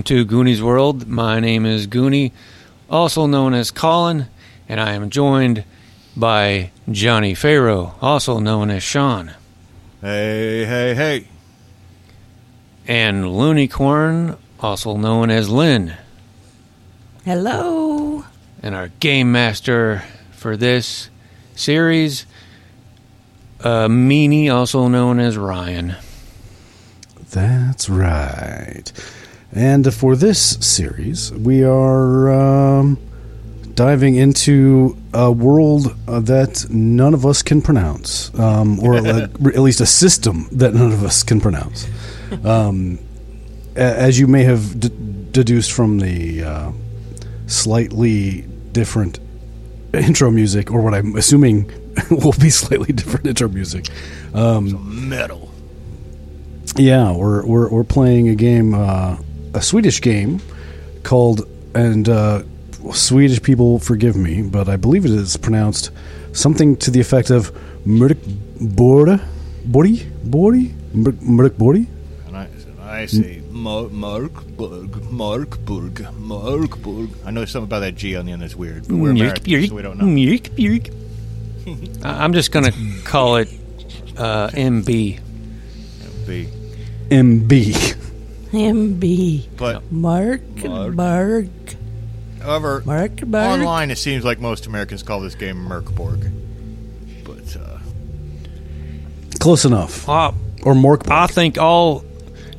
Welcome to Goonies World. My name is Goonie, also known as Colin, and I am joined by Johnny Farrow, also known as Sean, Hey, hey, hey. and Loonicorn, also known as Lynn. Hello. And our game master for this series, uh, Meanie, also known as Ryan. That's right. And for this series, we are um, diving into a world uh, that none of us can pronounce, um, or at at least a system that none of us can pronounce. Um, as you may have d- deduced from the uh, slightly different intro music, or what I'm assuming will be slightly different intro music. Um, Metal. yeah, we're we're we're playing a game, uh, a Swedish game called, and uh, Swedish people forgive me, but I believe it is pronounced something to the effect of Mörkborda, Bori, Bori, Mörkbori. And I, I say Mar- Markburg, Markburg, Markburg. I know something about that G on the end that's weird, but we're Americans, so we don't know. Yerk, yerk. I- I'm just going to call it uh, MB. B. MB. MB. But, Mark. Mark. Mark. however, Mark. Mark. online it seems like most Americans call this game Merkborg. But, uh, Close enough. Uh, Or Morkborg. I think all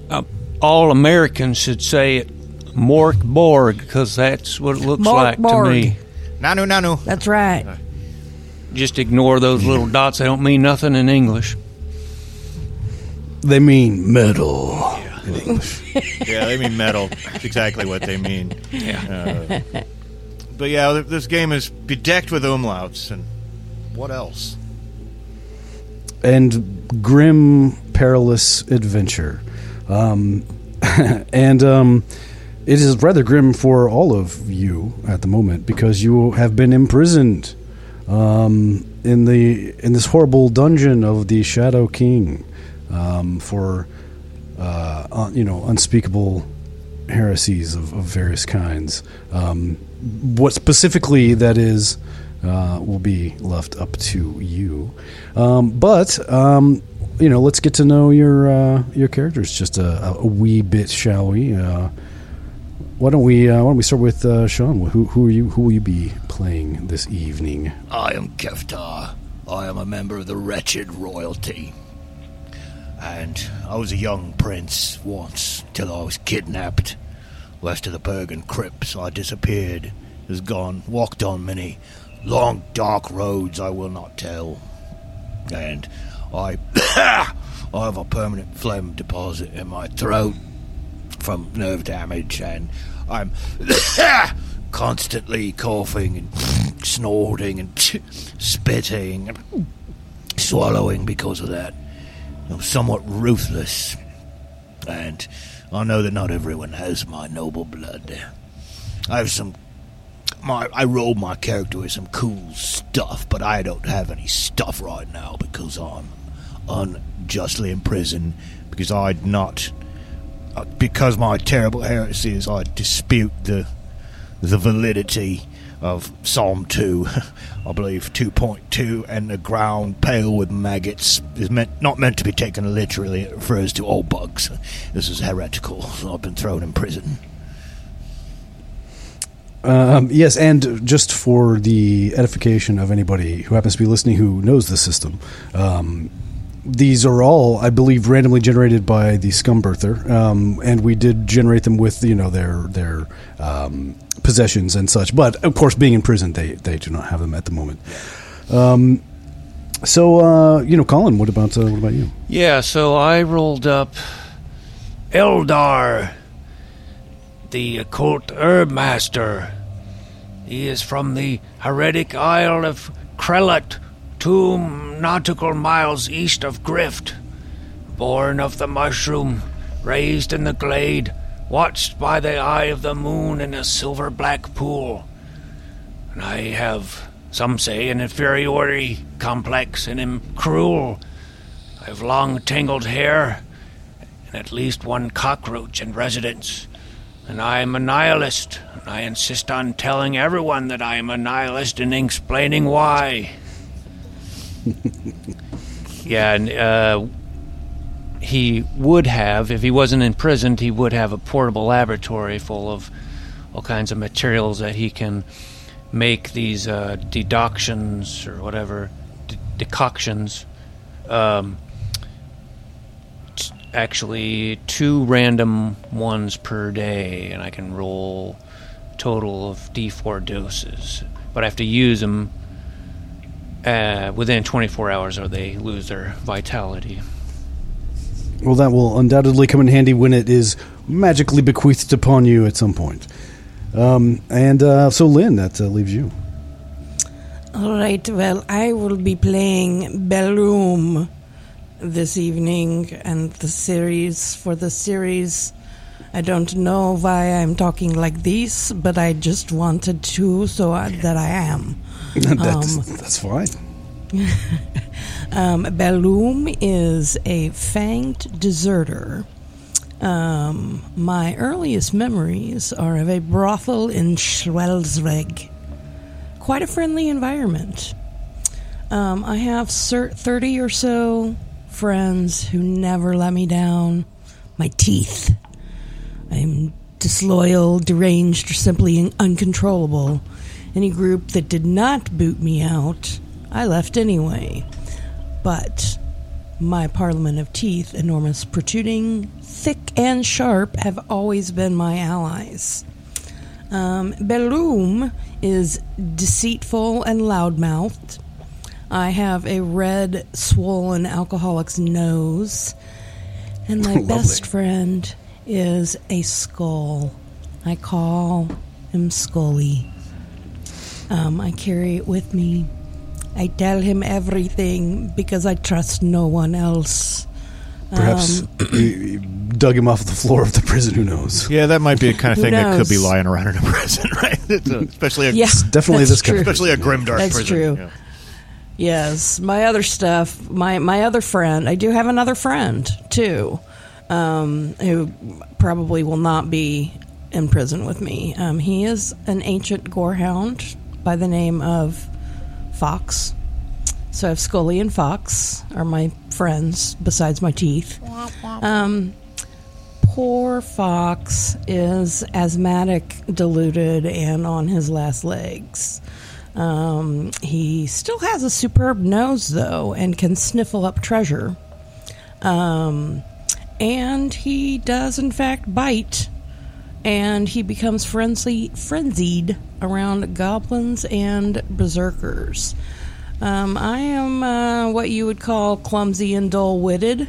uh, all Americans should say it Mork Borg because that's what it looks Mork like to me. Nanu, Nanu. That's right. Just ignore those little dots. They don't mean nothing in English. They mean metal in English. Yeah, they mean metal. That's exactly what they mean. Yeah. Uh, but yeah, this game is bedecked with umlauts, and what else? and grim, perilous adventure. Um, and um, it is rather grim for all of you at the moment because you have been imprisoned um, in the in this horrible dungeon of the Shadow King um, for uh, you know unspeakable heresies of, of various kinds. Um, what specifically that is uh, will be left up to you. Um, but um, you know, let's get to know your uh, your characters just a, a wee bit, shall we? Uh, why don't we uh, Why don't we start with uh, Sean? Who who are you? Who will you be playing this evening? I am Keftar. I am a member of the wretched royalty. And I was a young prince once, till I was kidnapped. West of the Bergen Crypts, I disappeared, was gone, walked on many long, dark roads I will not tell. And I, I have a permanent phlegm deposit in my throat from nerve damage, and I'm constantly coughing and snorting and spitting and swallowing because of that. I'm somewhat ruthless, and I know that not everyone has my noble blood. I have some. My, I rolled my character with some cool stuff, but I don't have any stuff right now because I'm unjustly imprisoned because I'd not uh, because my terrible heresies, I dispute the the validity of Psalm two, I believe two point two, and the ground pale with maggots is meant not meant to be taken literally. It refers to all bugs. This is heretical. So I've been thrown in prison. Um, yes, and just for the edification of anybody who happens to be listening who knows the system, um, these are all, I believe, randomly generated by the Scumbirther, um, and we did generate them with you know their their um, possessions and such. But of course, being in prison, they they do not have them at the moment. Um, so uh, you know, Colin, what about uh, what about you? Yeah, so I rolled up Eldar, the occult herb master. He is from the heretic isle of Krelat, two nautical miles east of Grift. Born of the mushroom, raised in the glade, watched by the eye of the moon in a silver black pool. And I have, some say, an inferiority complex and am cruel. I have long tangled hair and at least one cockroach in residence. and I am a nihilist. and I insist on telling everyone that I am a nihilist and explaining why. yeah, and uh, he would have, if he wasn't imprisoned, he would have a portable laboratory full of all kinds of materials that he can make these uh, deductions or whatever, de- decoctions. Um, actually, two random ones per day, and I can roll total of d4 doses. But I have to use them uh, within 24 hours or they lose their vitality. Well, that will undoubtedly come in handy when it is magically bequeathed upon you at some point. Um, and uh, so, Lynn, that uh, leaves you. All right, well, I will be playing Belloom this evening, and the series for the series. I don't know why I'm talking like this, but I just wanted to, so I, that I am. that's, um, that's fine. um, Belloom is a fanged deserter. Um, my earliest memories are of a brothel in Schwelzreg. Quite a friendly environment. Um, I have 30 or so friends who never let me down. My teeth. I'm disloyal, deranged, or simply uncontrollable. Any group that did not boot me out, I left anyway. But my parliament of teeth, enormous, protruding, thick, and sharp, have always been my allies. Um, Belloom is deceitful and loudmouthed. I have a red, swollen alcoholic's nose. And my best friend is a skull. I call him Scully. Um, I carry it with me. I tell him everything because I trust no one else. Perhaps um, you, dug him off the floor of the prison. Who knows? Yeah, that might be a kind of thing that could be lying around in a prison, right? A, especially a, yeah, definitely this true. kind, especially a grimdark that's prison. true. Yeah. Yes, my other stuff. My my other friend. I do have another friend too, um, who probably will not be in prison with me. Um, he is an ancient gorehound by the name of Fox. So I have Scully and Fox are my friends besides my teeth. Um, poor Fox is asthmatic, deluded, and on his last legs. Um, he still has a superb nose, though, and can sniffle up treasure. Um, and he does, in fact, bite and he becomes frenzy, frenzied around goblins and berserkers. Um, I am uh, what you would call clumsy and dull witted,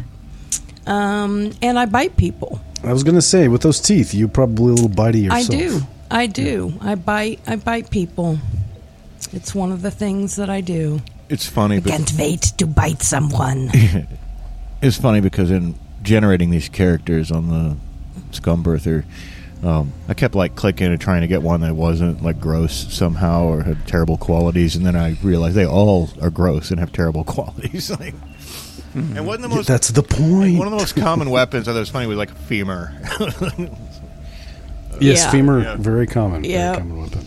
um, and I bite people. I was going to say, with those teeth, you probably a little bitey yourself. I do. I do. I bite. I bite people. It's one of the things that I do. It's funny. I can't wait to bite someone. it's funny because in generating these characters on the Scumbirther, um, I kept like clicking and trying to get one that wasn't like gross somehow or had terrible qualities, and then I realized they all are gross and have terrible qualities. like, mm-hmm. and one of the most that's the point. One of the most common weapons. I thought was funny was like a femur. yes, yeah. femur, yeah. very common. Yeah, very common weapon.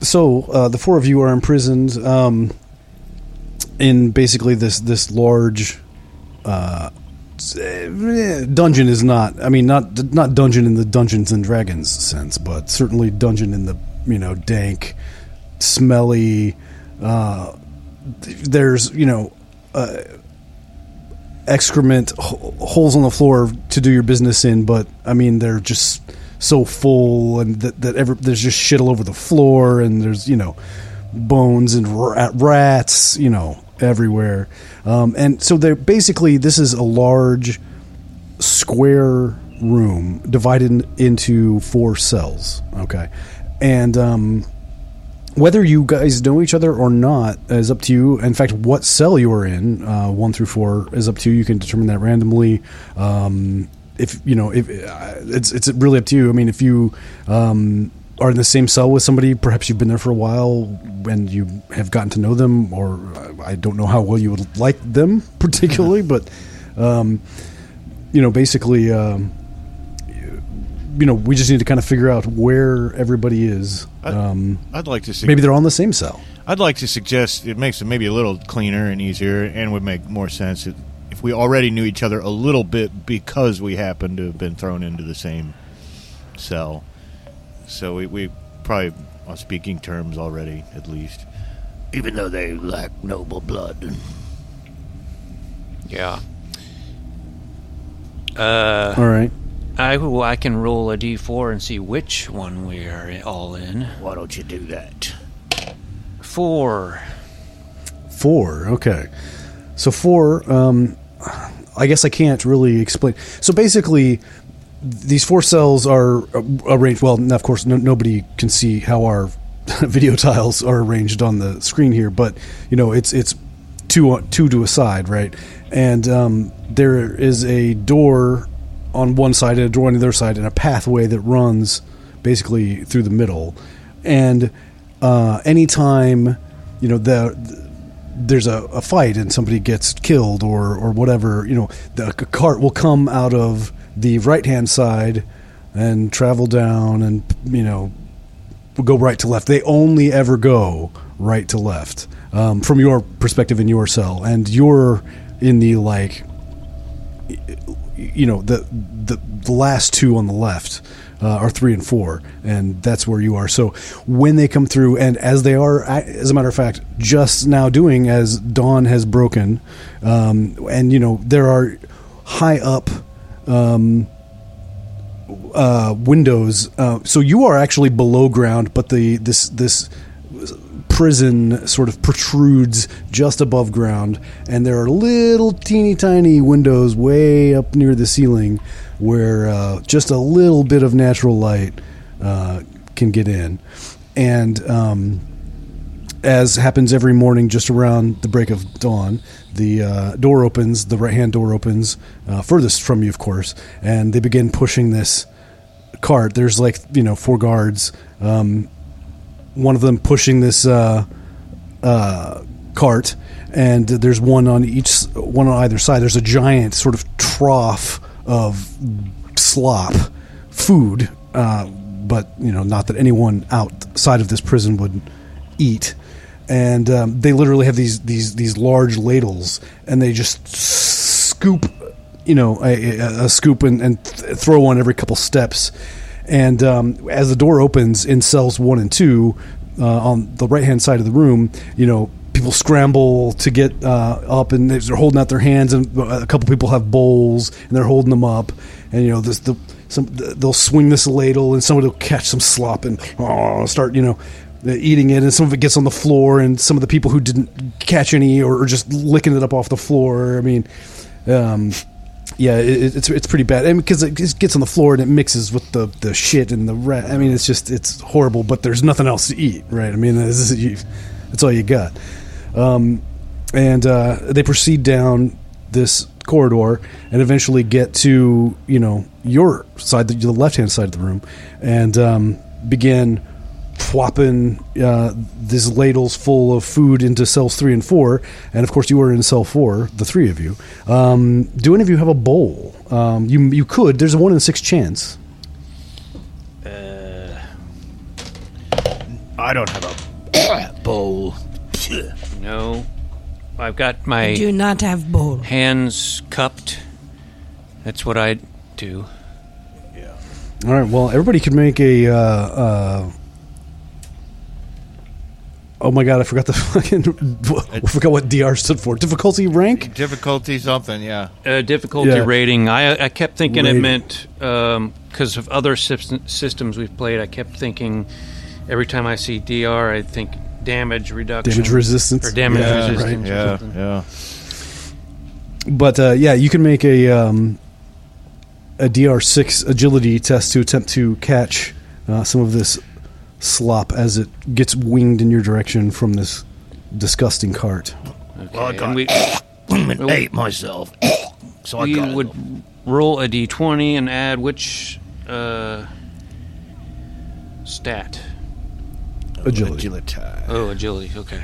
So uh, the four of you are imprisoned um, in basically this this large. Uh, dungeon is not. I mean, not not dungeon in the Dungeons and Dragons sense, but certainly dungeon in the you know dank, smelly. Uh, there's you know. Uh, excrement holes on the floor to do your business in, but I mean they're just so full and that that ever there's just shit all over the floor and there's you know bones and rat, rats you know everywhere. Um, and so they're basically this is a large square room divided into four cells. Okay, and um, whether you guys know each other or not is up to you. In fact, what cell you are in, uh, one through four, is up to you. You can determine that randomly. Um, if you know, if uh, it's it's really up to you. I mean, if you um, are in the same cell with somebody, perhaps you've been there for a while and you have gotten to know them, or I don't know how well you would like them particularly, but um, you know, basically, um, you know, we just need to kind of figure out where everybody is. I- Um, I'd like to see. maybe they're in the same cell. I'd like to suggest it makes it maybe a little cleaner and easier, and would make more sense if, if we already knew each other a little bit because we happen to have been thrown into the same cell. So we, we probably are speaking terms already, at least. Even though they lack noble blood. Yeah. Uh, All right. I well, I can roll a d4 and see which one we are all in. Why don't you do that? Four. Four. Okay. So four. Um, I guess I can't really explain. So basically, these four cells are arranged. Well, and of course, no, nobody can see how our video tiles are arranged on the screen here, but you know, it's it's two two to a side, right? And um, there is a door on one side and a door on the other side, and a pathway that runs basically through the middle. And uh, anytime you know the there's a, a fight and somebody gets killed or or whatever, you know, the cart will come out of the right hand side and travel down and you know go right to left. They only ever go right to left um, from your perspective in your cell, and you're in the like you know the the, the last two on the left uh, are three and four, and that's where you are. So when they come through, and as they are, as a matter of fact, just now doing as dawn has broken, um, and you know there are high up. Um, uh, windows, uh, so you are actually below ground, but the this this prison sort of protrudes just above ground, and there are little teeny tiny windows way up near the ceiling where uh, just a little bit of natural light uh, can get in. And um, as happens every morning just around the break of dawn, the uh, door opens, the right hand door opens, uh, furthest from you, of course, and they begin pushing this cart. There's like, you know, four guards. Um, one of them pushing this uh, uh, cart, and there's one on each, one on either side. There's a giant sort of trough of slop, food, uh, but you know, not that anyone outside of this prison would eat. And um, they literally have these these these large ladles, and they just scoop, you know, a, a, a scoop and, and th- throw one every couple steps. And um, as the door opens in cells one and two, uh, on the right hand side of the room, you know, people scramble to get uh, up, and they're holding out their hands, and a couple people have bowls, and they're holding them up, and you know, this the some they'll swing this ladle, and somebody will catch some slop and oh, start, you know. Eating it, and some of it gets on the floor, and some of the people who didn't catch any or, or just licking it up off the floor. I mean, um, yeah, it, it's it's pretty bad, and because it gets on the floor and it mixes with the, the shit and the rat. I mean, it's just it's horrible. But there's nothing else to eat, right? I mean, that's all you got. Um, and uh, they proceed down this corridor and eventually get to you know your side, the, the left hand side of the room, and um, begin flopping uh, these ladles full of food into cells three and four. And of course, you are in cell four, the three of you. Um, do any of you have a bowl? Um, you you could. There's a one in six chance. Uh, I don't have a bowl. no. I've got my Do not have bowl. hands cupped. That's what I do. Yeah. All right. Well, everybody could make a. Uh, uh, oh my god! I forgot the fucking. I forgot what DR stood for. Difficulty rank. Difficulty something, yeah. Uh, difficulty Yeah. rating. I I kept thinking Rating. it meant because of other sys- systems we've played. I kept thinking every time I see DR, I think damage reduction, Damage resistance. or damage Yeah, resistance. right. or Yeah, something. yeah. But uh, yeah, you can make a um, a DR six agility test to attempt to catch uh, some of this slop as it gets winged in your direction from this disgusting cart. Okay. Well, I and got- we and ate myself. So I we got would roll a d20 and add which uh, stat? Agility. agility. Oh, agility. Okay.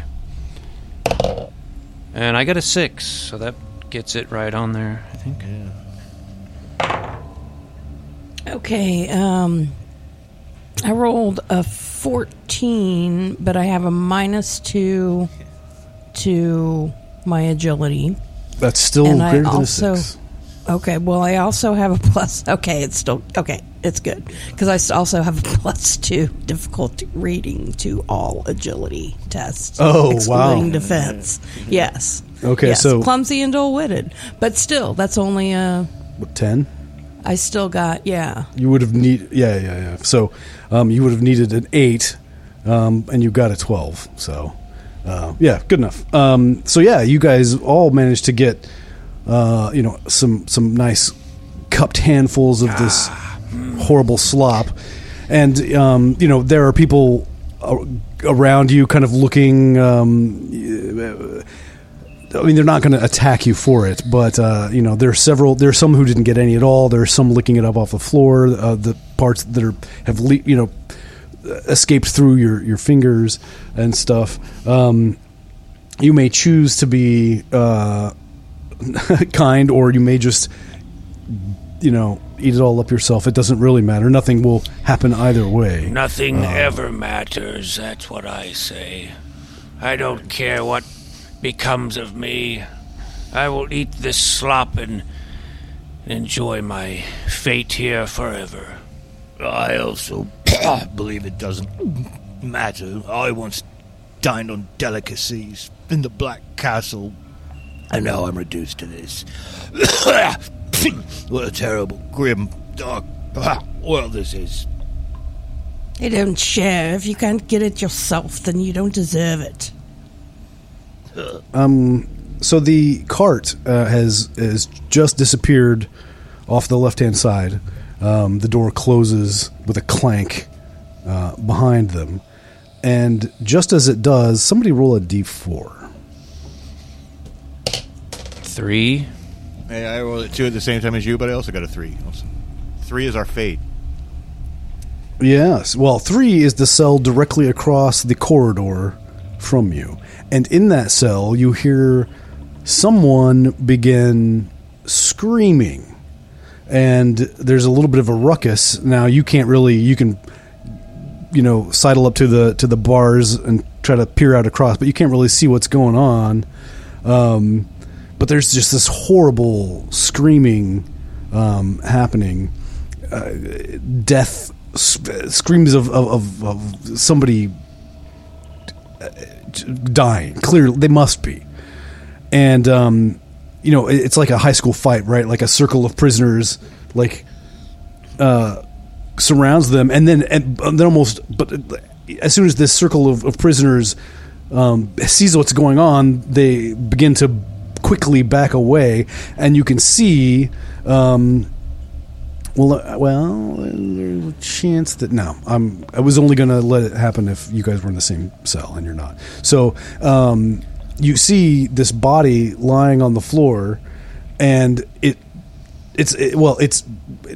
And I got a six, so that gets it right on there. I think. Yeah. Okay, um, I rolled a 14, but I have a minus two to my agility. That's still And I greater than also- six. Okay, well, I also have a plus. Okay, it's still okay. It's good because I also have a plus two difficulty reading to all agility tests. Oh, excluding wow. defense. Yes. Okay, Yes, so- clumsy and dull-witted, but still, that's only a. Ten? I still got yeah. You would have need yeah yeah yeah. So um, you would have needed an eight, um, and you got a twelve. So uh, yeah, good enough. Um, so yeah, you guys all managed to get uh, you know some some nice cupped handfuls of this horrible slop, and um, you know there are people around you, kind of looking. Um, I mean, they're not going to attack you for it, but uh, you know, there are several. There are some who didn't get any at all. There are some licking it up off the floor. Uh, the parts that are have le- you know escaped through your your fingers and stuff. Um, you may choose to be uh, kind, or you may just you know eat it all up yourself. It doesn't really matter. Nothing will happen either way. Nothing ever matters, that's what I say. I don't care what becomes of me. I will eat this slop and enjoy my fate here forever. I also believe it doesn't matter. I once dined on delicacies in the Black Castle, and now I'm reduced to this. what a terrible, grim, dark world this is. They don't share. If you can't get it yourself, then you don't deserve it. Um, so the cart uh, has has just disappeared off the left hand side. Um, the door closes with a clank uh, behind them, and just as it does, somebody roll a d4. Three. Hey, I rolled it two at the same time as you, but I also got a three. Also. Three is our fate. Yes. Well, three is the cell directly across the corridor from you. And in that cell, you hear someone begin screaming. And there's a little bit of a ruckus. Now you can't really you can you know, sidle up to the to the bars and try to peer out across, but you can't really see what's going on. Um, but there's just this horrible screaming um, happening uh, death sp- screams of, of, of, of somebody dying. Clearly, they must be. And um, you know, it's like a high school fight, right? Like a circle of prisoners, like uh, surrounds them, and then and then almost. But as soon as this circle of, of prisoners um, sees what's going on, they begin to quickly back away, and you can see. Um, well, uh, well, there's a chance that no. I'm. I was only to let it happen if you guys were in the same cell, and you're not. So, um, you see this body lying on the floor, and it, it's it, well, it's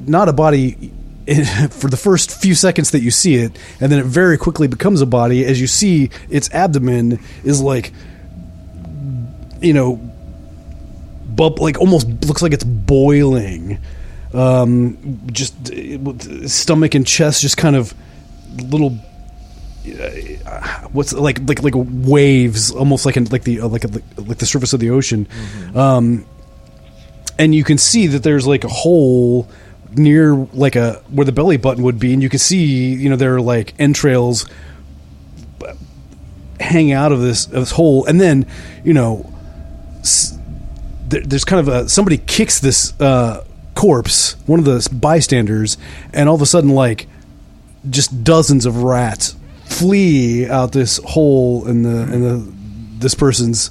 not a body for the first few seconds that you see it, and then it very quickly becomes a body as you see its abdomen is like, you know, bub like almost looks like it's boiling um, just stomach and chest just kind of little uh, what's like like like waves almost like in, like the uh, like a, like the surface of the ocean. Um, and you can see that there's like a hole near like a where the belly button would be and you can see you know there are like entrails hang out of this of this hole. And then you know s- there's kind of a somebody kicks this uh, corpse, one of the bystanders, and all of a sudden, like just dozens of rats flee out this hole in the in the this person's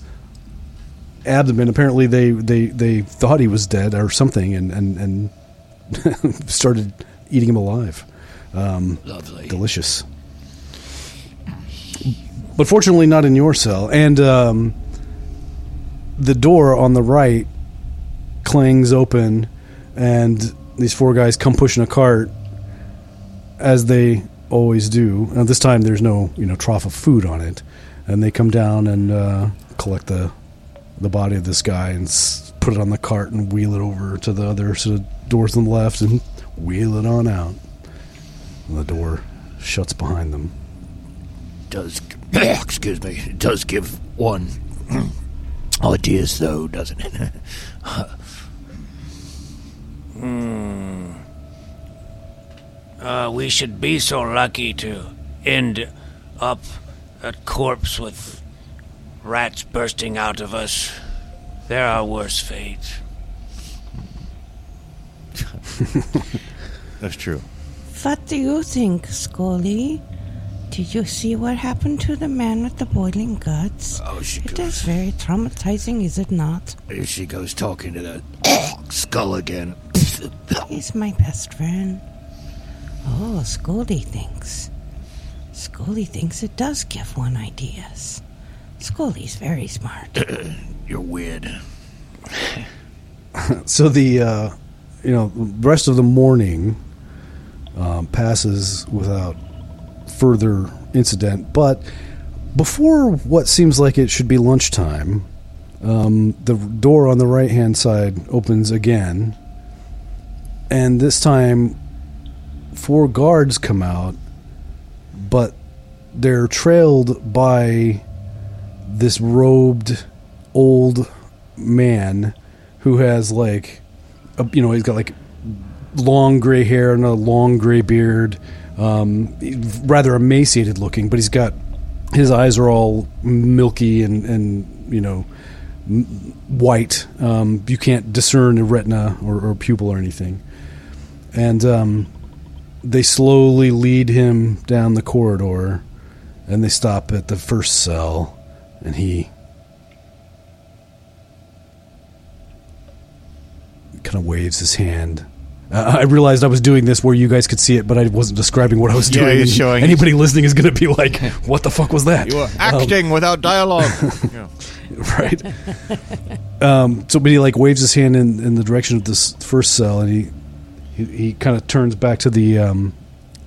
abdomen. Apparently, they they they thought he was dead or something, and and and started eating him alive. Um, Lovely. delicious. But fortunately, not in your cell. And um, the door on the right clangs open, and these four guys come pushing a cart, as they always do. Now this time, there's no you know trough of food on it, and they come down and uh, collect the the body of this guy and s- put it on the cart and wheel it over to the other sort of doors on the left and wheel it on out. And the door shuts behind them. Does excuse me? It does give one ideas though, doesn't it? Uh, we should be so lucky to end up a corpse with rats bursting out of us. There are worse fates. That's true. What do you think, Scully? Did you see what happened to the man with the boiling guts? Oh, she It goes. is very traumatizing, is it not? Here she goes talking to that skull again. He's my best friend. Oh, Scully thinks. Scully thinks it does give one ideas. Scully's very smart. You're weird. So the uh, you know rest of the morning um, passes without further incident, but before what seems like it should be lunchtime, um, the door on the right hand side opens again, and this time four guards come out, but they're trailed by this robed old man who has like a, you know he's got like long gray hair and a long gray beard um, rather emaciated looking but he's got his eyes are all milky and and you know white. Um, you can't discern a retina or, or pupil or anything. And um, they slowly lead him down the corridor and they stop at the first cell and he kind of waves his hand. Uh, I realized I was doing this where you guys could see it, but I wasn't describing what I was Yeah, doing. he's and showing- Anybody listening is going to be like, "What the fuck was that?" You are acting without dialogue. Yeah. right? um, so, but he like waves his hand in, in the direction of this first cell, and he he, he kind of turns back to the um,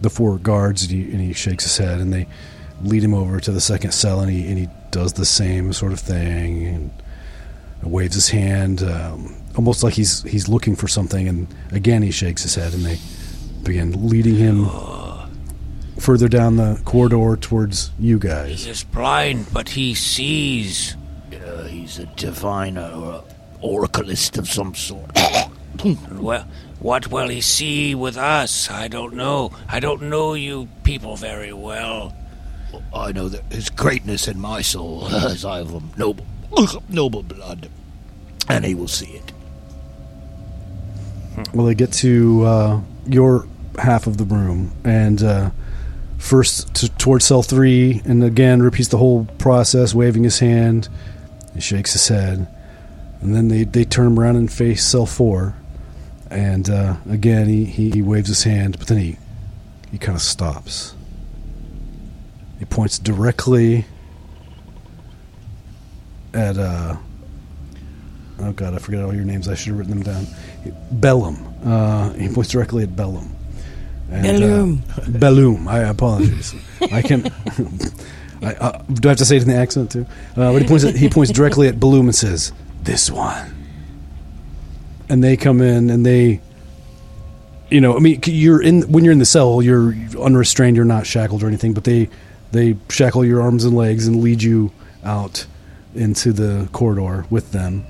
the four guards, and he, and he shakes his head, and they lead him over to the second cell, and he and he does the same sort of thing, and waves his hand, um, almost like he's he's looking for something, and again he shakes his head, and they begin leading him further down the corridor towards you guys. He is blind, but he sees. Uh, he's a diviner or a oracleist of some sort. Well, what will he see with us? I don't know. I don't know you people very well. I know that his greatness in my soul, as I have a noble, noble blood, and he will see it. Well, they get to uh, your half of the room, and uh, first to, towards cell three, and again repeats the whole process, waving his hand. He shakes his head, and then they, they turn him around and face cell four, and uh, again he, he, he waves his hand, but then he he kind of stops. He points directly at uh, oh god, I forget all your names. I should have written them down. Bellum. Uh, he points directly at Bellum. Uh, Bellum. Bellum. I apologize. I can. I, uh, do I have to say it in the accent too? Uh, but he points. At, he points directly at Bellum and says, "This one." And they come in and they, you know, I mean, you're in when you're in the cell, you're unrestrained, you're not shackled or anything, but they they shackle your arms and legs and lead you out into the corridor with them.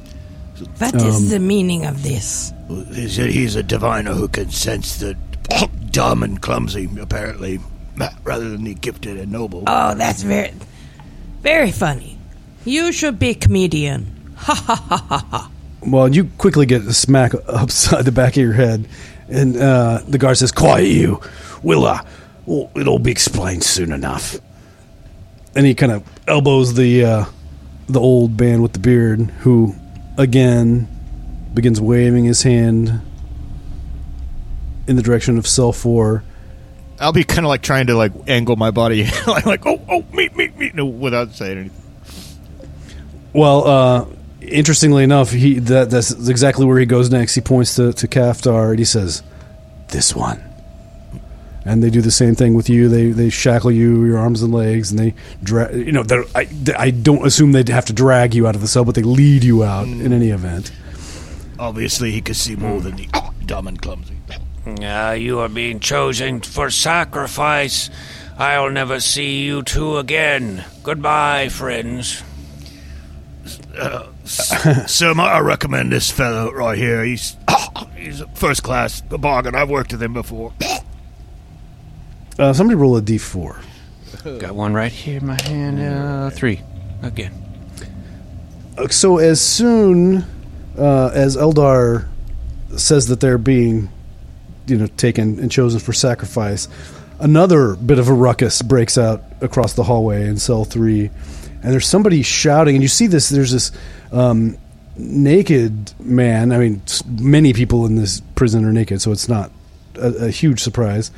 What is Um, the meaning of this? He said he's a diviner who can sense the dumb and clumsy, apparently, rather than the gifted and noble. Oh, that's very, very funny. You should be comedian. Ha ha ha ha ha. Well, you quickly get a smack upside the back of your head, and uh, the guard says, "Quiet, you. We'll, uh, well, it'll be explained soon enough." And he kind of elbows the uh, the old man with the beard, who again begins waving his hand in the direction of cell four. I'll be kind of like trying to like angle my body, like, like oh oh meet me me, no, without saying anything. Well, uh, interestingly enough, he that, that's exactly where he goes next. He points to, to Kaftar and he says, "This one." And they do the same thing with you. They they shackle you, your arms and legs, and they drag. You know, I I don't assume they'd have to drag you out of the cell, but they lead you out in any event. Obviously, he could see more than the dumb and clumsy. Uh, you are being chosen for sacrifice. I'll never see you two again. Goodbye, friends. Sir, might I recommend this fellow right here? He's he's first class a bargain. I've worked with him before. Uh, somebody roll a d4. Got one right here in my hand. Uh, three. Again. Uh, So as soon uh, as Eldar says that they're being, you know, taken and chosen for sacrifice, another bit of a ruckus breaks out across the hallway in cell three, and there's somebody shouting, and you see this. There's this um, naked man. I mean, many people in this prison are naked, so it's not a, a huge surprise.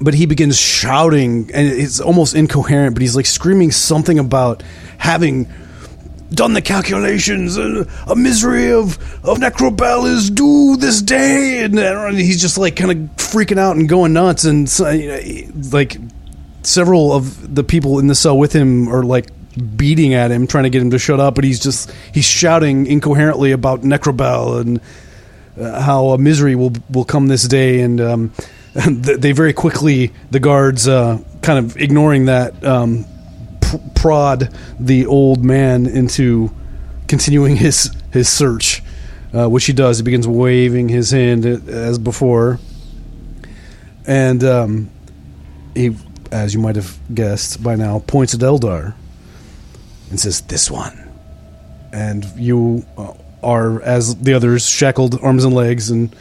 But he begins shouting, and it's almost incoherent. But he's like screaming something about having done the calculations. Uh, a misery of of Nechrubel is due this day, and, uh, he's just like kind of freaking out and going nuts. And so, you know, like several of the people in the cell with him are like beating at him, trying to get him to shut up. But he's just he's shouting incoherently about Nechrubel and uh, how a misery will will come this day, and um, they very quickly the guards uh, kind of ignoring that um, pr- prod the old man into continuing his his search, uh, which he does. He begins waving his hand uh, as before, and um, he, as you might have guessed by now, points at Eldar and says, "This one." And you uh, are, as the others, shackled arms and legs and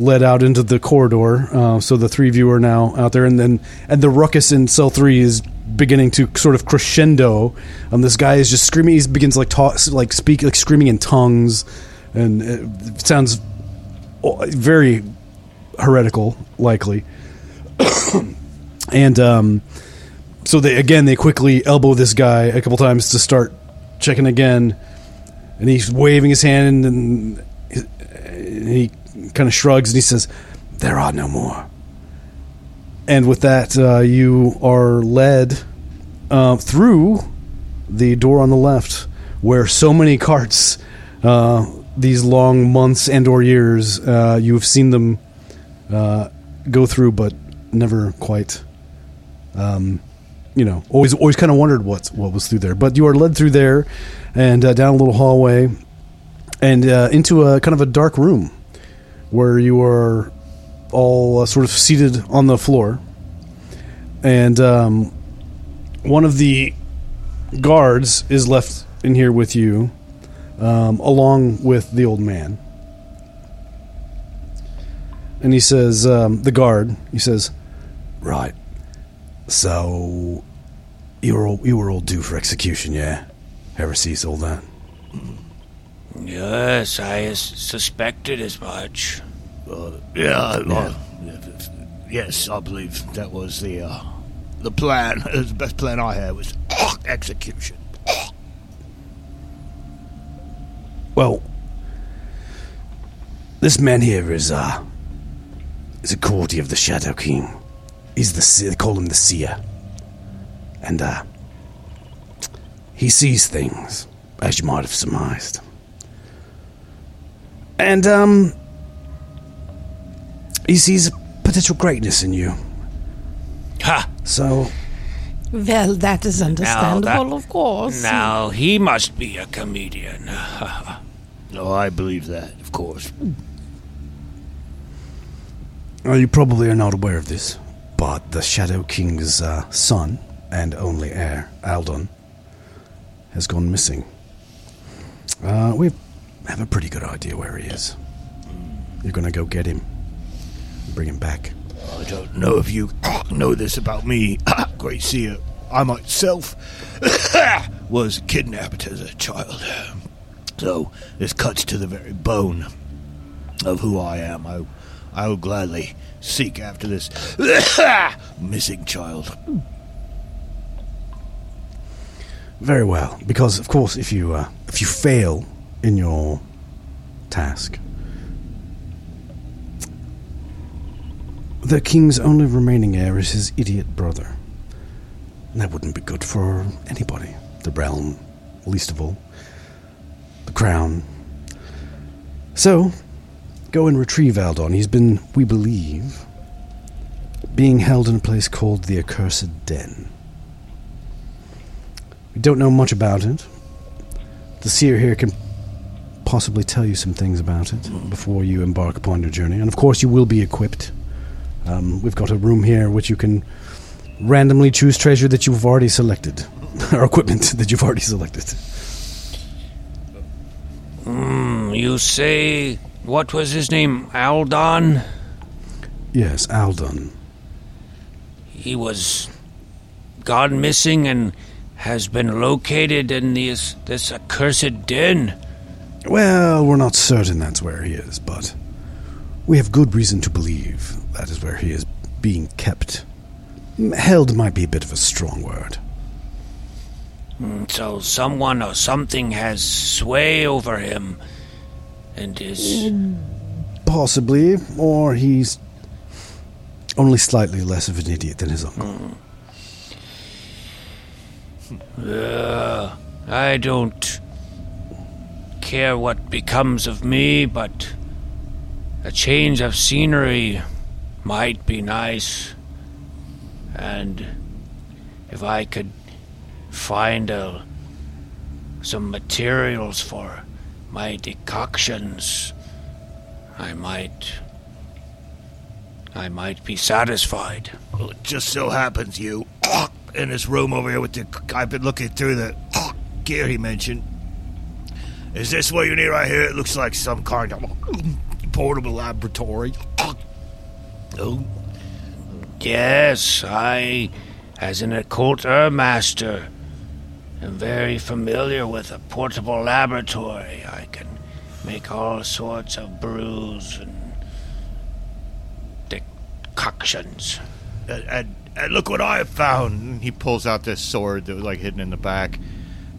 led out into the corridor. Uh, so the three of you are now out there, and then and the ruckus in cell three is beginning to sort of crescendo. Um, this guy is just screaming. He begins like talk, like speak, like screaming in tongues, and it sounds oh, very heretical, likely. and um, so they again they quickly elbow this guy a couple times to start checking again, and he's waving his hand and, and he kind of shrugs and he says, "There are no more." And with that, uh, you are led uh, through the door on the left, where so many carts, uh, these long months and or years, uh, you have seen them uh, go through, but never quite. Um, you know, always always kind of wondered what what was through there. But you are led through there, and uh, down a little hallway, and uh, into a kind of a dark room, where you are all uh, sort of seated on the floor, and um, one of the guards is left in here with you, um, along with the old man. And he says, um, the guard, he says, Right. So, you were all, you were all due for execution, yeah? Ever sees all that? Yes, I suspected as much. Uh, yeah, uh, yes, I believe that was the uh, the plan. It was the best plan I had was execution. Well, this man here is uh is a courtier of the Shadow King. He's the se- they call him the Seer, and uh he sees things as you might have surmised. And um he sees potential greatness in you. Ha! So Well, that is understandable, that- of course. Now he must be a comedian. No, I believe that, of course. Well, you probably are not aware of this, but the Shadow King's uh, son and only heir, Aldon, has gone missing. Uh, we have a pretty good idea where he is. You're gonna go get him, bring him back. I don't know if you know this about me, Great Seer. I myself was kidnapped as a child. So this cuts to the very bone of who I am. I, I will gladly seek after this missing child. Very well, because of course, if you uh, if you fail in your task, the king's only remaining heir is his idiot brother. And that wouldn't be good for anybody. The realm, least of all. The crown. So, go and retrieve Aldon. He's been, we believe, being held in a place called the Accursed Den. We don't know much about it. The seer here can possibly tell you some things about it before you embark upon your journey. And of course, you will be equipped. Um, we've got a room here which you can randomly choose treasure that you've already selected, or equipment that you've already selected. Hmm, you say, what was his name? Aldon? Yes, Aldon. He was gone missing and has been located in this, this accursed den. Well, we're not certain that's where he is, but we have good reason to believe that is where he is being kept. Held might be a bit of a strong word. Hmm, So someone or something has sway over him and is. Possibly, or he's only slightly less of an idiot than his uncle. Uh, I don't care what becomes of me, but a change of scenery might be nice. And if I could find a, some materials for my decoctions, I might. I might be satisfied. Well, it just so happens you in this room over here with the. I've been looking through the gear he mentioned. Is this what you need right here? It looks like some kind of portable laboratory. Oh, Yes, I, as an occult master, am very familiar with a portable laboratory. I can make all sorts of brews and decoctions. and, and, and look what I have found. He pulls out this sword that was like hidden in the back.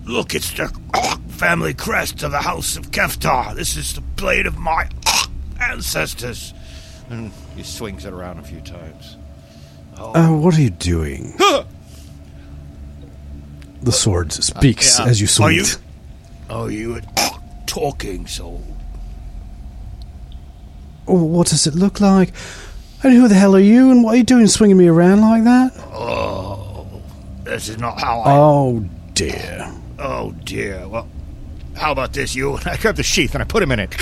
Look, it's the family crest of the House of Keftar. This is the blade of my ancestors. And he swings it around a few times. Uh, what are you doing? The sword speaks yeah. as you swing. Are you- it. Oh, you talking so. Oh, what does it look like? And who the hell are you? And what are you doing swinging me around like that? Oh, this is not how I. Oh, dear. Oh dear. Well, how about this, you? And I grab the sheath and I put him in it.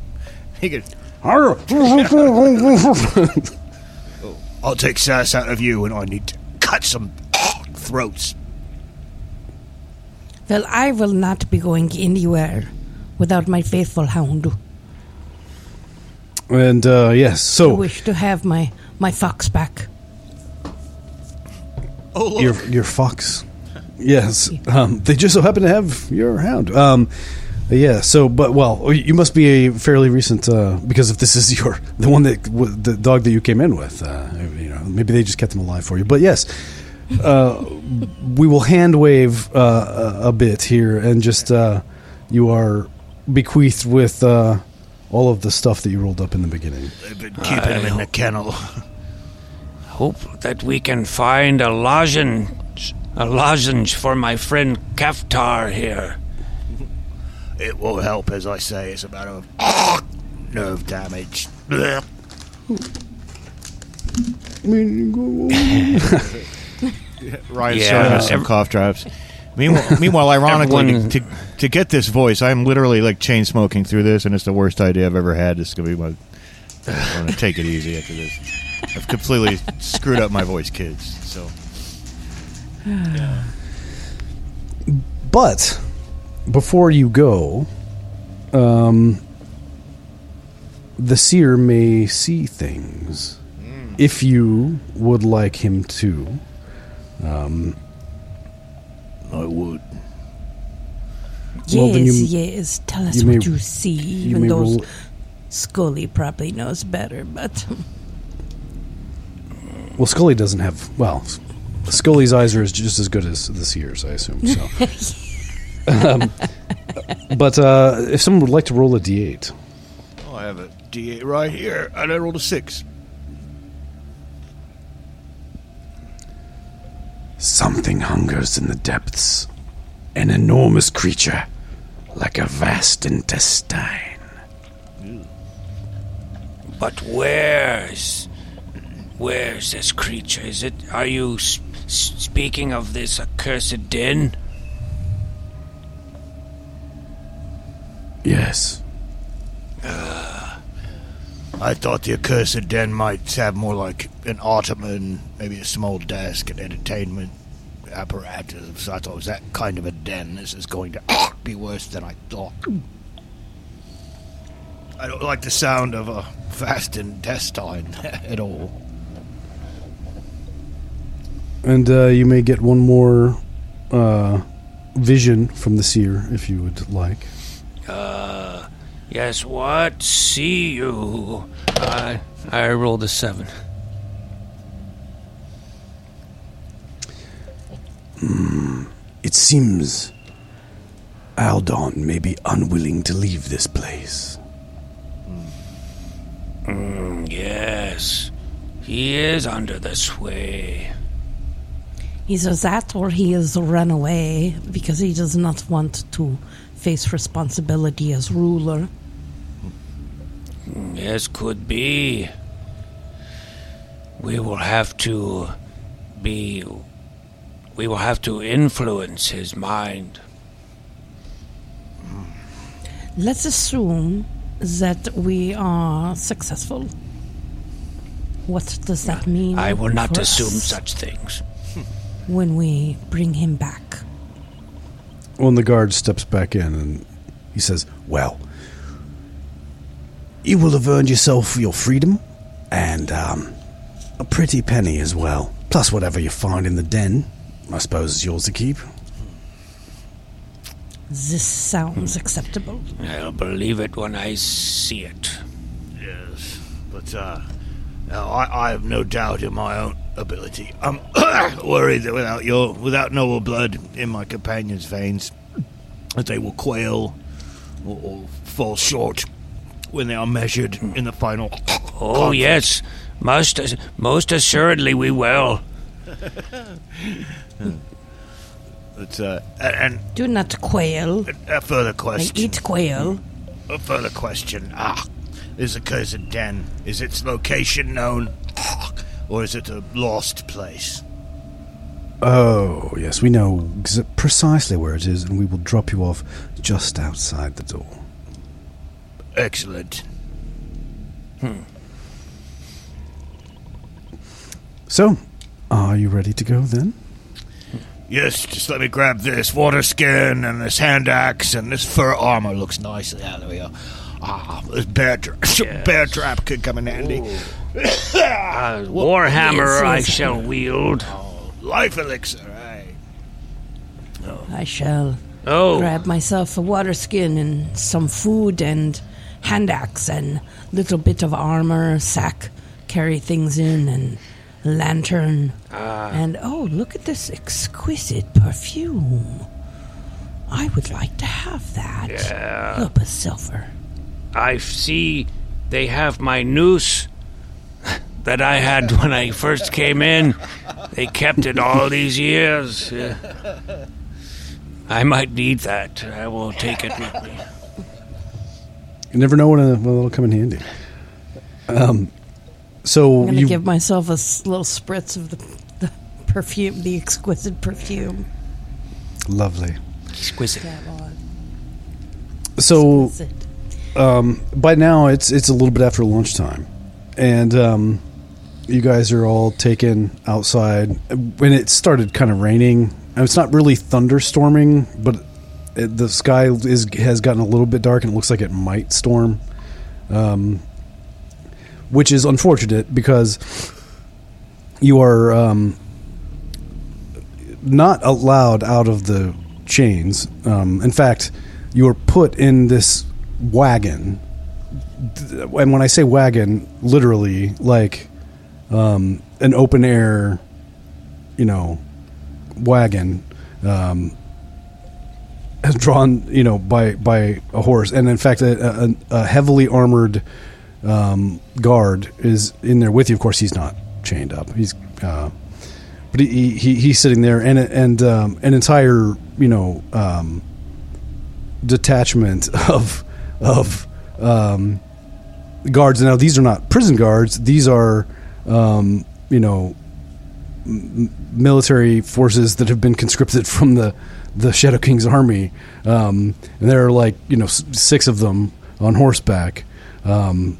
he could. I'll take sass out of you, and I need to cut some throats. Well, I will not be going anywhere without my faithful hound. And, uh, yes, I so wish to have my, my fox back. Oh look, your, your fox. Yes. Um, they just so happen to have your hound. Um, yeah, so, but, well, you must be a fairly recent, uh, because if this is your, the one that, the dog that you came in with, uh, you know, maybe they just kept him alive for you. But yes, uh, we will hand wave uh, a, a bit here, and just uh, you are bequeathed with uh, all of the stuff that you rolled up in the beginning. they've been keeping him in the kennel. Hope that we can find a lozenge, a lozenge for my friend Keftar here. It won't help, as I say. It's a matter of nerve damage. Blech. Ryan's Yeah. showing us some Ev- cough drops. Meanwhile, meanwhile ironically, Everyone- to, to get this voice, I'm literally like chain smoking through this, and it's the worst idea I've ever had. This is gonna be my. I'm gonna take it easy after this. I've completely screwed up my voice, kids. So But before you go, um, the seer may see things if you would like him to. Um, I would. Yes, Well, you- yes. Tell us you may- what you see. you Even may though Scully probably knows better, but well, Scully doesn't have. Well, Scully's eyes are just as good as the seer's, I assume. So, um, but uh, if someone would like to roll a d8, Oh, I have a D8 right here, and I rolled a six. Something hungers in the depths. An enormous creature, like a vast intestine. But where's where's this creature? Is it? Are you s- speaking of this accursed den? Yes. Ah. I thought the accursed den might have more like an ottoman, maybe a small desk, an entertainment apparatus. So I thought it was that kind of a den. This is going to be worse than I thought. I don't like the sound of a fast intestine at all. And uh, you may get one more uh, vision from the seer if you would like. Uh, yes. What see you? I I rolled a seven. Hmm, it seems Aldon may be unwilling to leave this place. Hmm, yes, he is under the sway. Either that or he has run away because he does not want to face responsibility as ruler. Yes, could be. We will have to be. We will have to influence his mind. Let's assume that we are successful. What does that mean? I will not assume such things. When we bring him back. When the guard steps back in and he says, Well, you will have earned yourself your freedom and um, a pretty penny as well. Plus, whatever you find in the den, I suppose is yours to keep. This sounds acceptable. I'll believe it when I see it. Yes, but uh, now I, I have no doubt in my own ability. I'm worried that without your, without noble blood in my companions' veins, that they will quail or, or fall short when they are measured in the final. Oh yes, most most assuredly we will. But, uh, and Do not quail. a further I question. eat quail. A further question. Ah, this accursed den. Is its location known, or is it a lost place? Oh, yes, we know ex- precisely where it is, and we will drop you off just outside the door. Excellent. Hmm. So, are you ready to go then? Yes, just let me grab this water skin and this hand axe and this fur armor. Looks nice. Yeah, there we go. Ah, this bear, tra- bear trap could come in handy. Uh, Warhammer yes, I yes. shall wield. Life elixir, right? I shall Oh, grab myself a water skin and some food and hand axe and little bit of armor, sack, carry things in and lantern. and oh, look at this exquisite perfume. I would like to have that. Yeah. Little bit of silver. I see they have my noose that I had when I first came in. They kept it all these years. Yeah. I might need that. I will take it with me. You never know when, when it'll come in handy. Um, so I'm gonna you give myself a s- little spritz of the, the perfume, the exquisite perfume. lovely. Exquisite. So Exquisite. Um, by now it's it's a little bit after lunchtime, and um, you guys are all taken outside. When it started kind of raining, and it's not really thunderstorming, but it, the sky is has gotten a little bit dark, and it looks like it might storm, um, which is unfortunate because you are um, not allowed out of the chains. Um, in fact, you are put in this wagon. And when I say wagon, literally, like um, an open air, you know, wagon, um, drawn, you know, by by a horse, and in fact, a, a, a heavily armored um, guard is in there with you. Of course, he's not chained up. He's uh, but he, he he's sitting there, and and um, an entire you know um, detachment of of um, guards. Now these are not prison guards; these are, um, you know, m- military forces that have been conscripted from the the Shadow King's army, um, and there are like you know s- six of them on horseback. Um,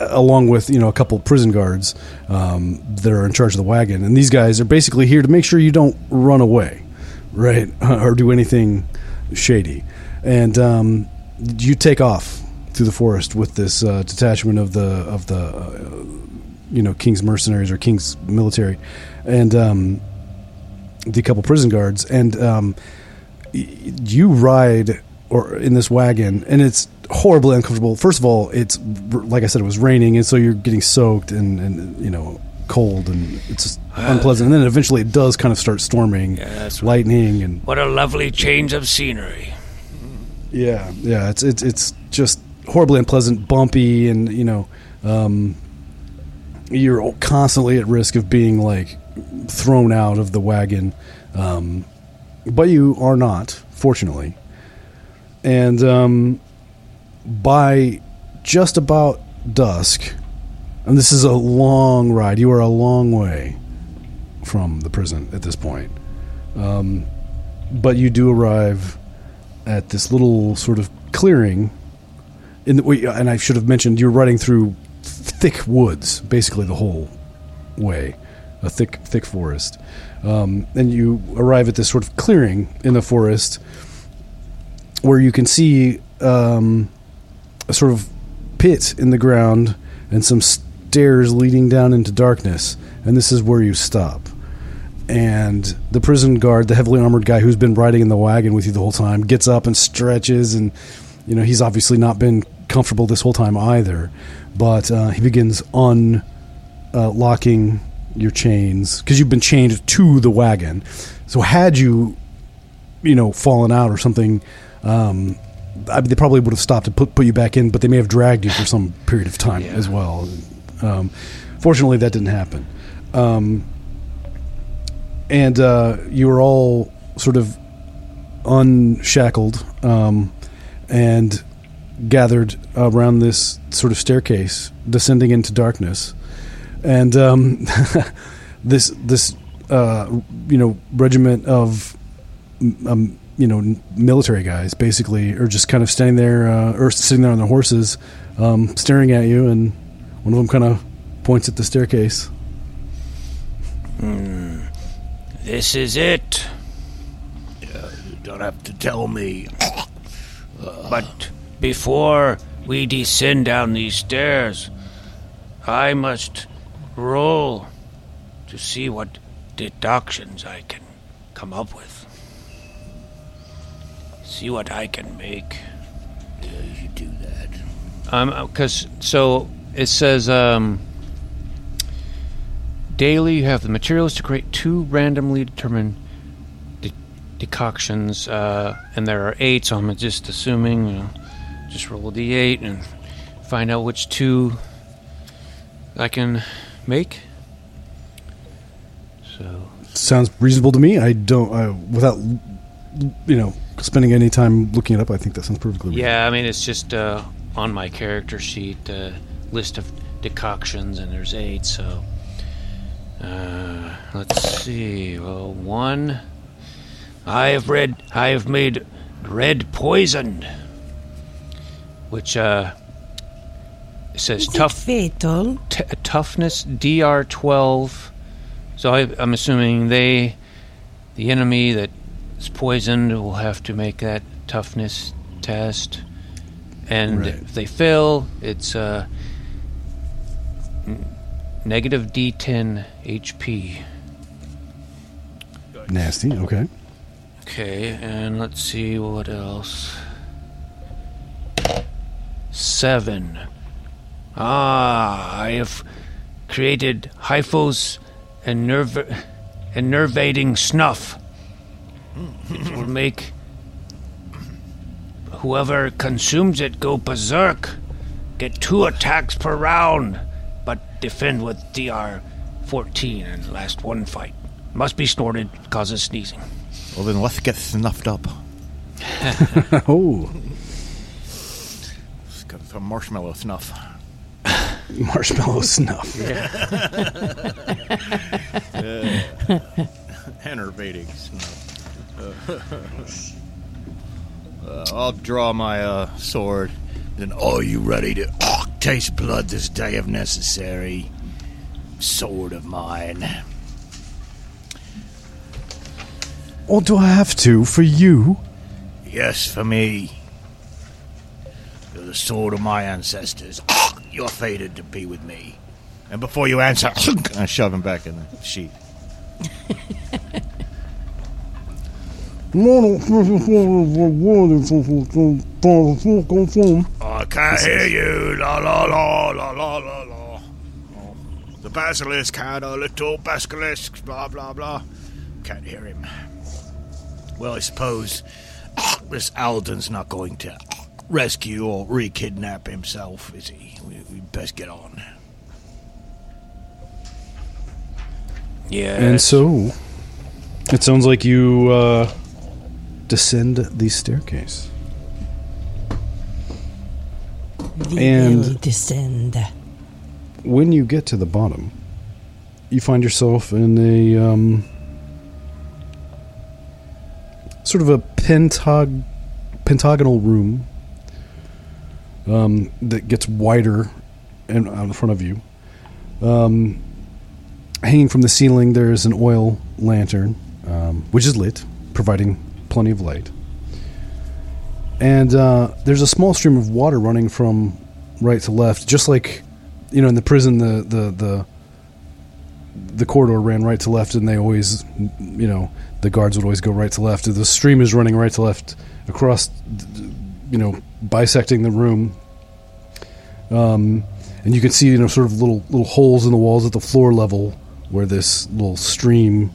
along with you know a couple prison guards um, that are in charge of the wagon, and these guys are basically here to make sure you don't run away, right, or do anything shady. And um, you take off through the forest with this uh, detachment of the of the uh, you know king's mercenaries or king's military, and um, the couple prison guards, and um, y- you ride or in this wagon, and it's horribly uncomfortable. First of all, it's like I said, it was raining, and so you're getting soaked and and you know cold, and it's just unpleasant. And then eventually, it does kind of start storming, Yeah, lightning, and What a lovely change of scenery. Yeah, yeah, it's it's it's just horribly unpleasant, bumpy, and you know, um, you're constantly at risk of being like thrown out of the wagon, um, but you are not, fortunately. And um, by just about dusk, and this is a long ride. You are a long way from the prison at this point, um, but you do arrive at this little sort of clearing. In the, and I should have mentioned you're running through thick woods, basically the whole way, a thick, thick forest. Um, and you arrive at this sort of clearing in the forest where you can see um, a sort of pit in the ground and some stairs leading down into darkness. And this is where you stop and the prison guard, the heavily armored guy who's been riding in the wagon with you the whole time, gets up and stretches, and you know he's obviously not been comfortable this whole time either. But uh, he begins unlocking your chains because you've been chained to the wagon. So had you, you know, fallen out or something. Um, I mean, they probably would have stopped and put put you back in, but they may have dragged you for some period of time as well. Um, fortunately, that didn't happen. Um, and uh, you were all sort of unshackled um, and gathered around this sort of staircase descending into darkness. And um, this this uh, you know regiment of um, you know military guys basically are just kind of standing there uh, or sitting there on their horses um, staring at you and one of them kind of points at the staircase This is it. You don't have to tell me. But before we descend down these stairs, I must roll to see what decoctions I can come up with. See what I can make. You do that. Um, because so it says um, daily you have the materials to create two randomly determined de- decoctions, uh, and there are eight. So I'm just assuming, you know, just roll a d8 and find out which two I can make. So sounds reasonable to me i don't uh, without you know spending any time looking it up i think that sounds perfectly reasonable. yeah, I mean it's just uh, on my character sheet uh, list of decoctions, and there's eight. So uh, let's see. Well, one. I have read. I have made red poison. which uh, says Is tough fatal? t- toughness DR twelve. So I, I'm assuming they, the enemy that is poisoned, will have to make that toughness test, and Right. if they fail, it's uh, n- negative D10 HP. nasty okay Okay, and let's see what else. Seven. Ah, I have created hyphos and nerve enervating snuff. It will make whoever consumes it go berserk. Get two attacks per round, but defend with DR 14 and last one fight. Must be snorted, causes sneezing. Well, then let's get snuffed up. oh like some marshmallow snuff. Marshmallow snuff. Enervating snuff. Uh, I'll draw my uh, sword. Then are you ready to taste blood this day if necessary? Sword of mine. Or do I have to for you? Yes, for me. You're the sword of my ancestors. You're fated to be with me. And before you answer, I shove him back in the sheet. I can't hear you. La la la la la la la. Oh, the basilisk had a little basilisk. Blah blah blah. Can't hear him. Well, I suppose this Aldon's not going to rescue or re-kidnap himself, is he? We, we best get on. Yeah. And so, it sounds like you uh, descend the staircase. We And- descend. When you get to the bottom, you find yourself in a um, sort of a pentag- pentagonal room um, that gets wider in, out in front of you. Um, hanging from the ceiling, there is an oil lantern, um, which is lit, providing plenty of light. And uh, there's a small stream of water running from right to left, just like you know in the prison, the the the the corridor ran right to left, and they always, you know, the guards would always go right to left. The stream is running right to left across, you know, bisecting the room. Um, and you can see, you know, sort of little little holes in the walls at the floor level where this little stream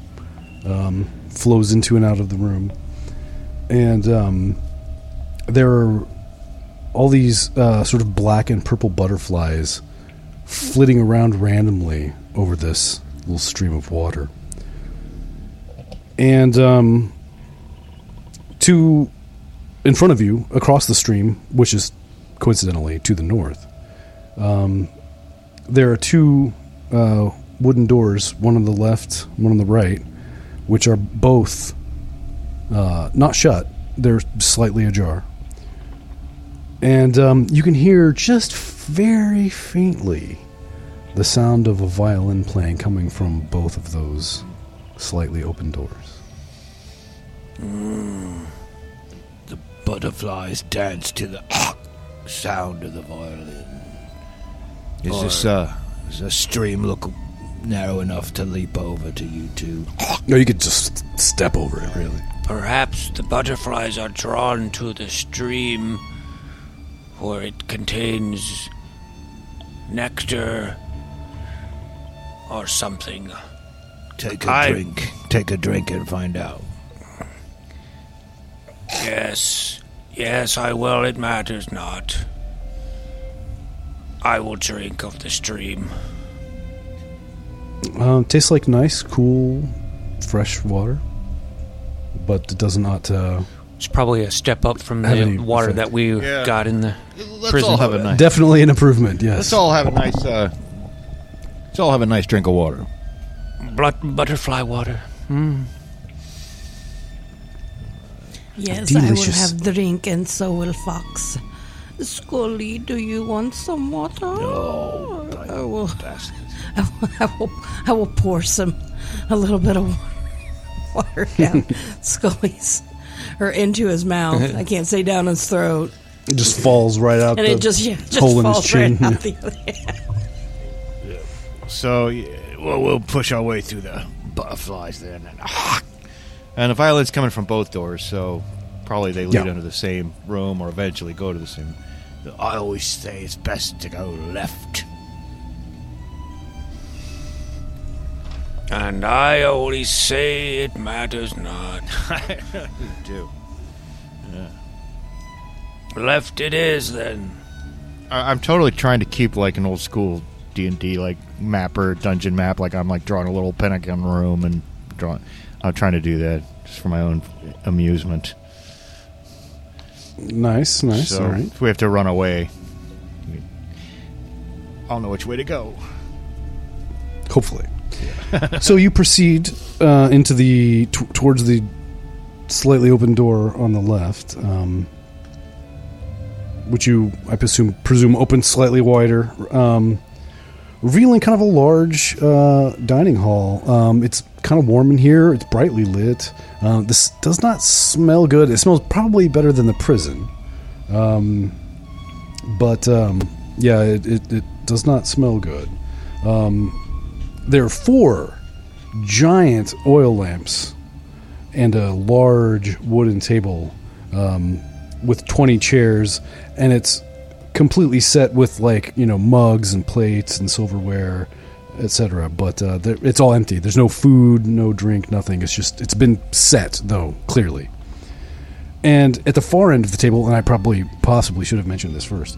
um, flows into and out of the room. And um, there are all these uh, sort of black and purple butterflies flitting around randomly over this little stream of water. And um, to in front of you, across the stream, which is coincidentally to the north, um, there are two uh, wooden doors, one on the left, one on the right, which are both uh, not shut. They're slightly ajar. And um, you can hear just very faintly the sound of a violin playing coming from both of those slightly open doors. The butterflies dance to the sound of the violin. Is this uh? Does the stream look narrow enough to leap over to you two? No, you could just step over it, really. Perhaps the butterflies are drawn to the stream for it contains nectar or something. Take a I- drink. Take a drink and find out. Yes, yes, I will. It matters not. I will drink of the stream. Um, tastes like nice, cool, fresh water, but it does not. Uh, It's probably a step up from the any water effect. that we Yeah. got in the Let's prison. all have a nice. definitely an improvement. Yes. Let's all have a nice. Uh, let's all have a nice drink of water. Blood, butterfly water. Mm. Yes, I will Delicious. have drink, and so will Fox. Scully, do you want some water? No, I will, I will, I will, I will pour some, a little bit of water down Scully's, or into his mouth. Uh-huh. I can't say down his throat, it just falls right out. and the it just yeah, just hole in his falls chin. right out the other end. So, yeah, well, we'll push our way through the butterflies then. And, ah. And the violin's coming from both doors, so probably they lead Yeah. into the same room or eventually go to the same. I always say it's best to go left. And I always say it matters not. do. Left it is then. I- I'm totally trying to keep like an old school D and D like mapper dungeon map. Like I'm like drawing a little pentagon room and drawing. I'm trying to do that just for my own amusement. Nice, nice. so all right. if we have to run away, I'll know which way to go. Hopefully. So you proceed uh, into the t- towards the slightly open door on the left, um, which you, I presume, presume opens slightly wider, um, revealing kind of a large uh, dining hall. Um, it's kind of warm in here. It's brightly lit. Um, this does not smell good. It smells probably better than the prison, um, but um, yeah, it, it, it does not smell good. Um, there are four giant oil lamps and a large wooden table um, with 20 chairs and it's completely set with like you know mugs and plates and silverware etc but uh, it's all empty. There's no food no drink nothing. It's just it's been set though clearly. And at the far end of the table and i probably possibly should have mentioned this first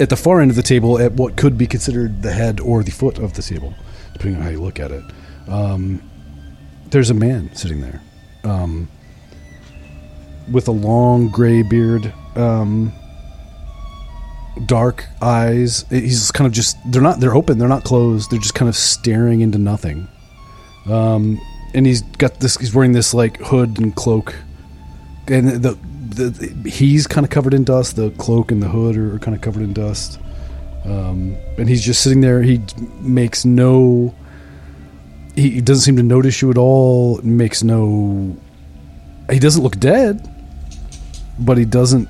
at the far end of the table at what could be considered the head or the foot of the table depending on how you look at it um, there's a man sitting there um, with a long gray beard, um, dark eyes. He's kind of just, they're not, they're open, they're not closed, they're just kind of staring into nothing. Um, and he's got this, he's wearing this like hood and cloak. And the, the, the he's kind of covered in dust, the cloak and the hood are, are kind of covered in dust. Um, and he's just sitting there. He makes no he, doesn't seem to notice you at all. Makes no. He doesn't look dead, but he doesn't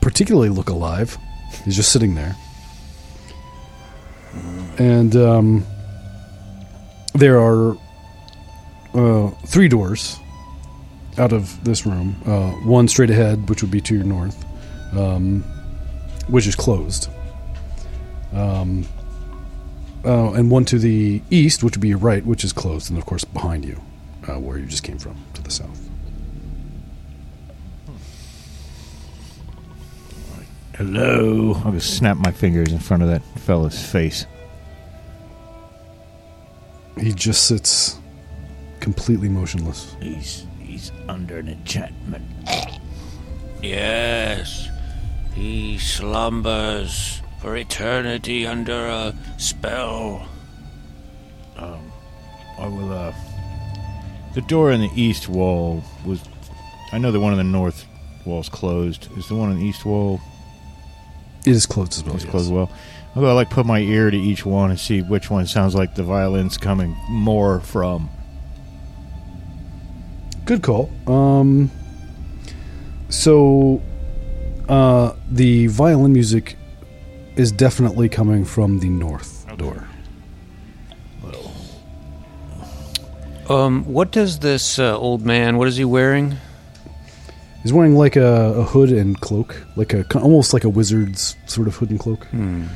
particularly look alive. He's just sitting there, and um, there are uh, three doors out of this room. Uh, one straight ahead, which would be to your north, um, which is closed. Um, uh, and one to the east, which would be your right, which is closed, and of course behind you, uh, where you just came from, to the south. Hello. I'll just snap my fingers in front of that fella's face. He just sits completely motionless. He's he's under an enchantment. Yes, he slumbers for eternity under a spell. Um, I will, uh. The door in the east wall was. I know the one in the north wall's closed. Is the one in the east wall It is closed as well. is yes. closed well? I'll go, like, put my ear to each one and see which one sounds like the violin's coming more from. Good call. Um, so, uh, the violin music is definitely coming from the north door. Um, what does this uh, old man? What is he wearing? He's wearing like a, a hood and cloak, like a almost like a wizard's sort of hood and cloak. Hmm.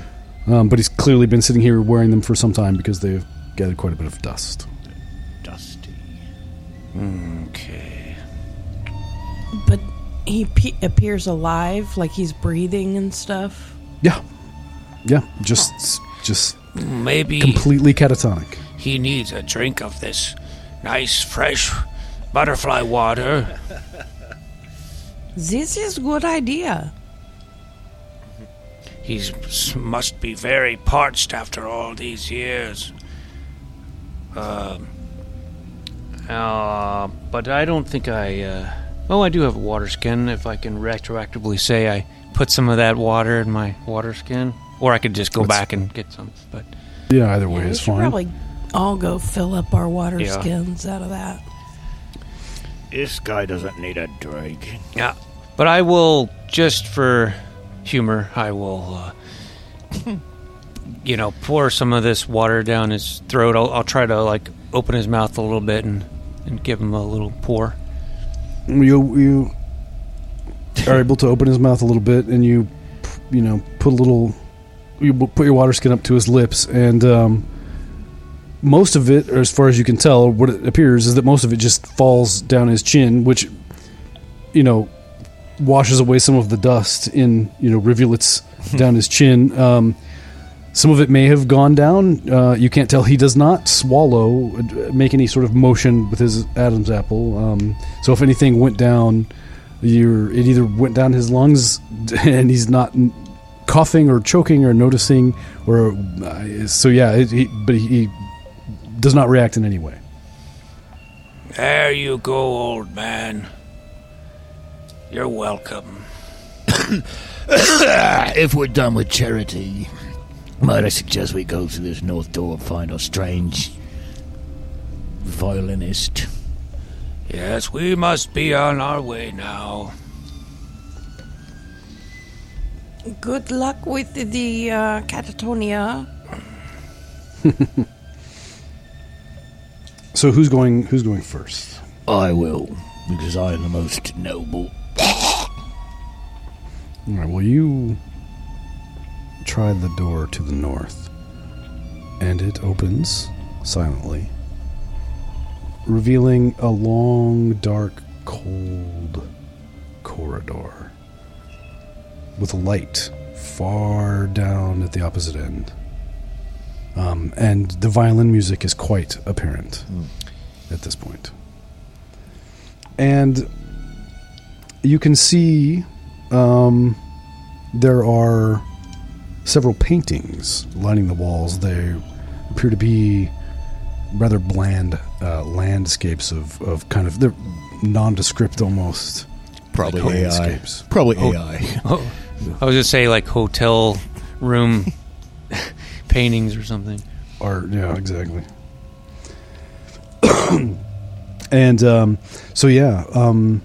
Um, but he's clearly been sitting here wearing them for some time because they've gathered quite a bit of dust. Dusty. Okay. But he pe- appears alive, like he's breathing and stuff. Yeah, yeah, just just Maybe completely catatonic. he needs a drink of this nice, fresh butterfly water. This is a good idea. He must be very parched after all these years. Um. Uh, but I don't think I. Uh, oh, I do have a water skin. If I can retroactively say I put some of that water in my water skin, or I could just go Let's- back and get some. But Yeah, either way Yeah, we is should fine. probably all go fill up our water Yeah. skins out of that. This guy doesn't need a drink. yeah, but I will just for humor. I will. Uh, you know, pour some of this water down his throat. I'll, I'll try to like open his mouth a little bit and, and give him a little pour. you you are able to open his mouth a little bit, and you you know put a little you put your water skin up to his lips, and um, most of it, or as far as you can tell, what it appears is that most of it just falls down his chin, which you know washes away some of the dust in you know rivulets down his chin. Um, some of it may have gone down. Uh, you can't tell. He does not swallow, uh, make any sort of motion with his Adam's apple. Um, so if anything went down, you're, it either went down his lungs and he's not coughing or choking or noticing or uh, so yeah. It, he, but he, he does not react in any way. There you go, old man. You're welcome. if we're done with charity, might I suggest we go through this north door and find our strange violinist? Yes, we must be on our way now. Good luck with the uh, catatonia. So who's going? Who's going first? I will, because I am the most noble. All right. Well, you try the door to the north, and it opens silently, revealing a long, dark, cold corridor with a light far down at the opposite end. Um, and the violin music is quite apparent at this point. And you can see um, there are several paintings lining the walls. They appear to be rather bland uh, landscapes of, of kind of they're nondescript almost. Probably Like AI. landscapes. Probably AI. Oh, I was just say like hotel room paintings or something. Art, yeah, exactly. and um, so, yeah, um,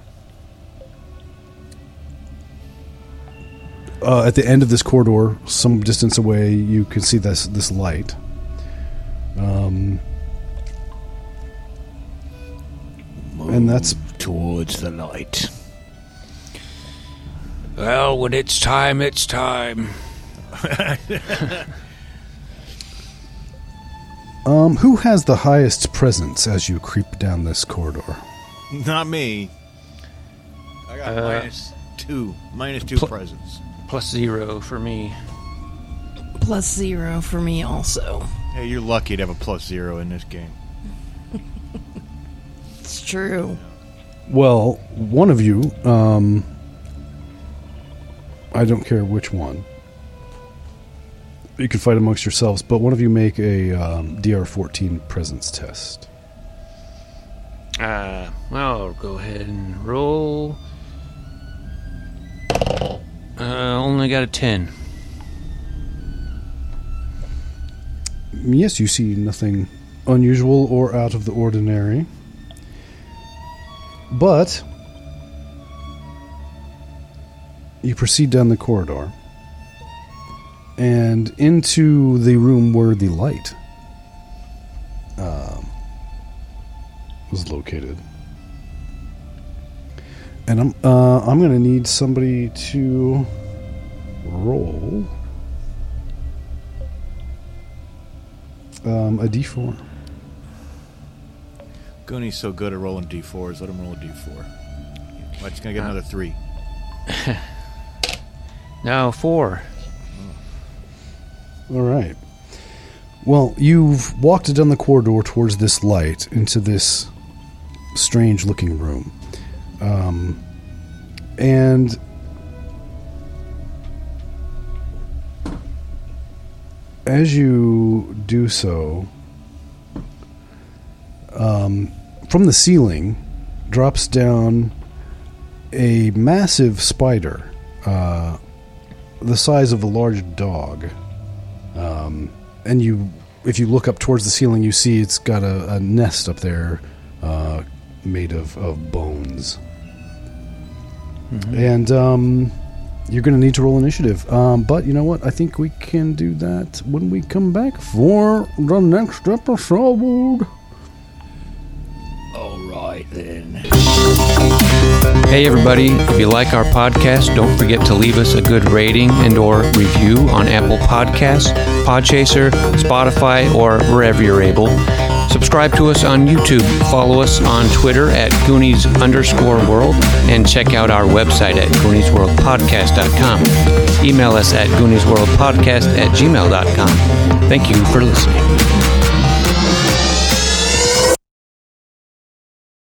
uh, at the end of this corridor, some distance away, you can see this this light. Um, and that's towards the light. Well, when it's time, it's time. um, who has the highest presence as you creep down this corridor? Not me. I got Uh, minus two. Minus two pl- presents. Plus zero for me. Plus zero for me also. Hey, you're lucky to have a plus zero in this game. It's true. Well, one of you, um, I don't care which one. You can fight amongst yourselves, but one of you make a um, DR14 presence test. Uh, well, I'll go ahead and roll. Uh, only got a 10. Yes, you see nothing unusual or out of the ordinary. But you proceed down the corridor and into the room where the light um, was located. And I'm uh, I'm going to need somebody to roll um, a d4. Goonie's so good at rolling d4s. Let him roll a d4. I'm just gonna get another three. Now, four. All right. Well, you've walked down the corridor towards this light into this strange looking room. Um, and as you do so, um, from the ceiling drops down a massive spider, uh, the size of a large dog. Um, and you, if you look up towards the ceiling, you see it's got a, a nest up there uh, made of, of bones. And um, you're going to need to roll initiative. Um, but you know what? I think we can do that when we come back for the next episode. All right then. Hey everybody, if you like our podcast, don't forget to leave us a good rating and or review on Apple Podcasts, Podchaser, Spotify, or wherever you're able. Subscribe to us on YouTube. Follow us on Twitter at Goonies underscore world and check out our website at GooniesWorldPodcast.com. Email us at GooniesWorldPodcast at gmail.com. Thank you for listening.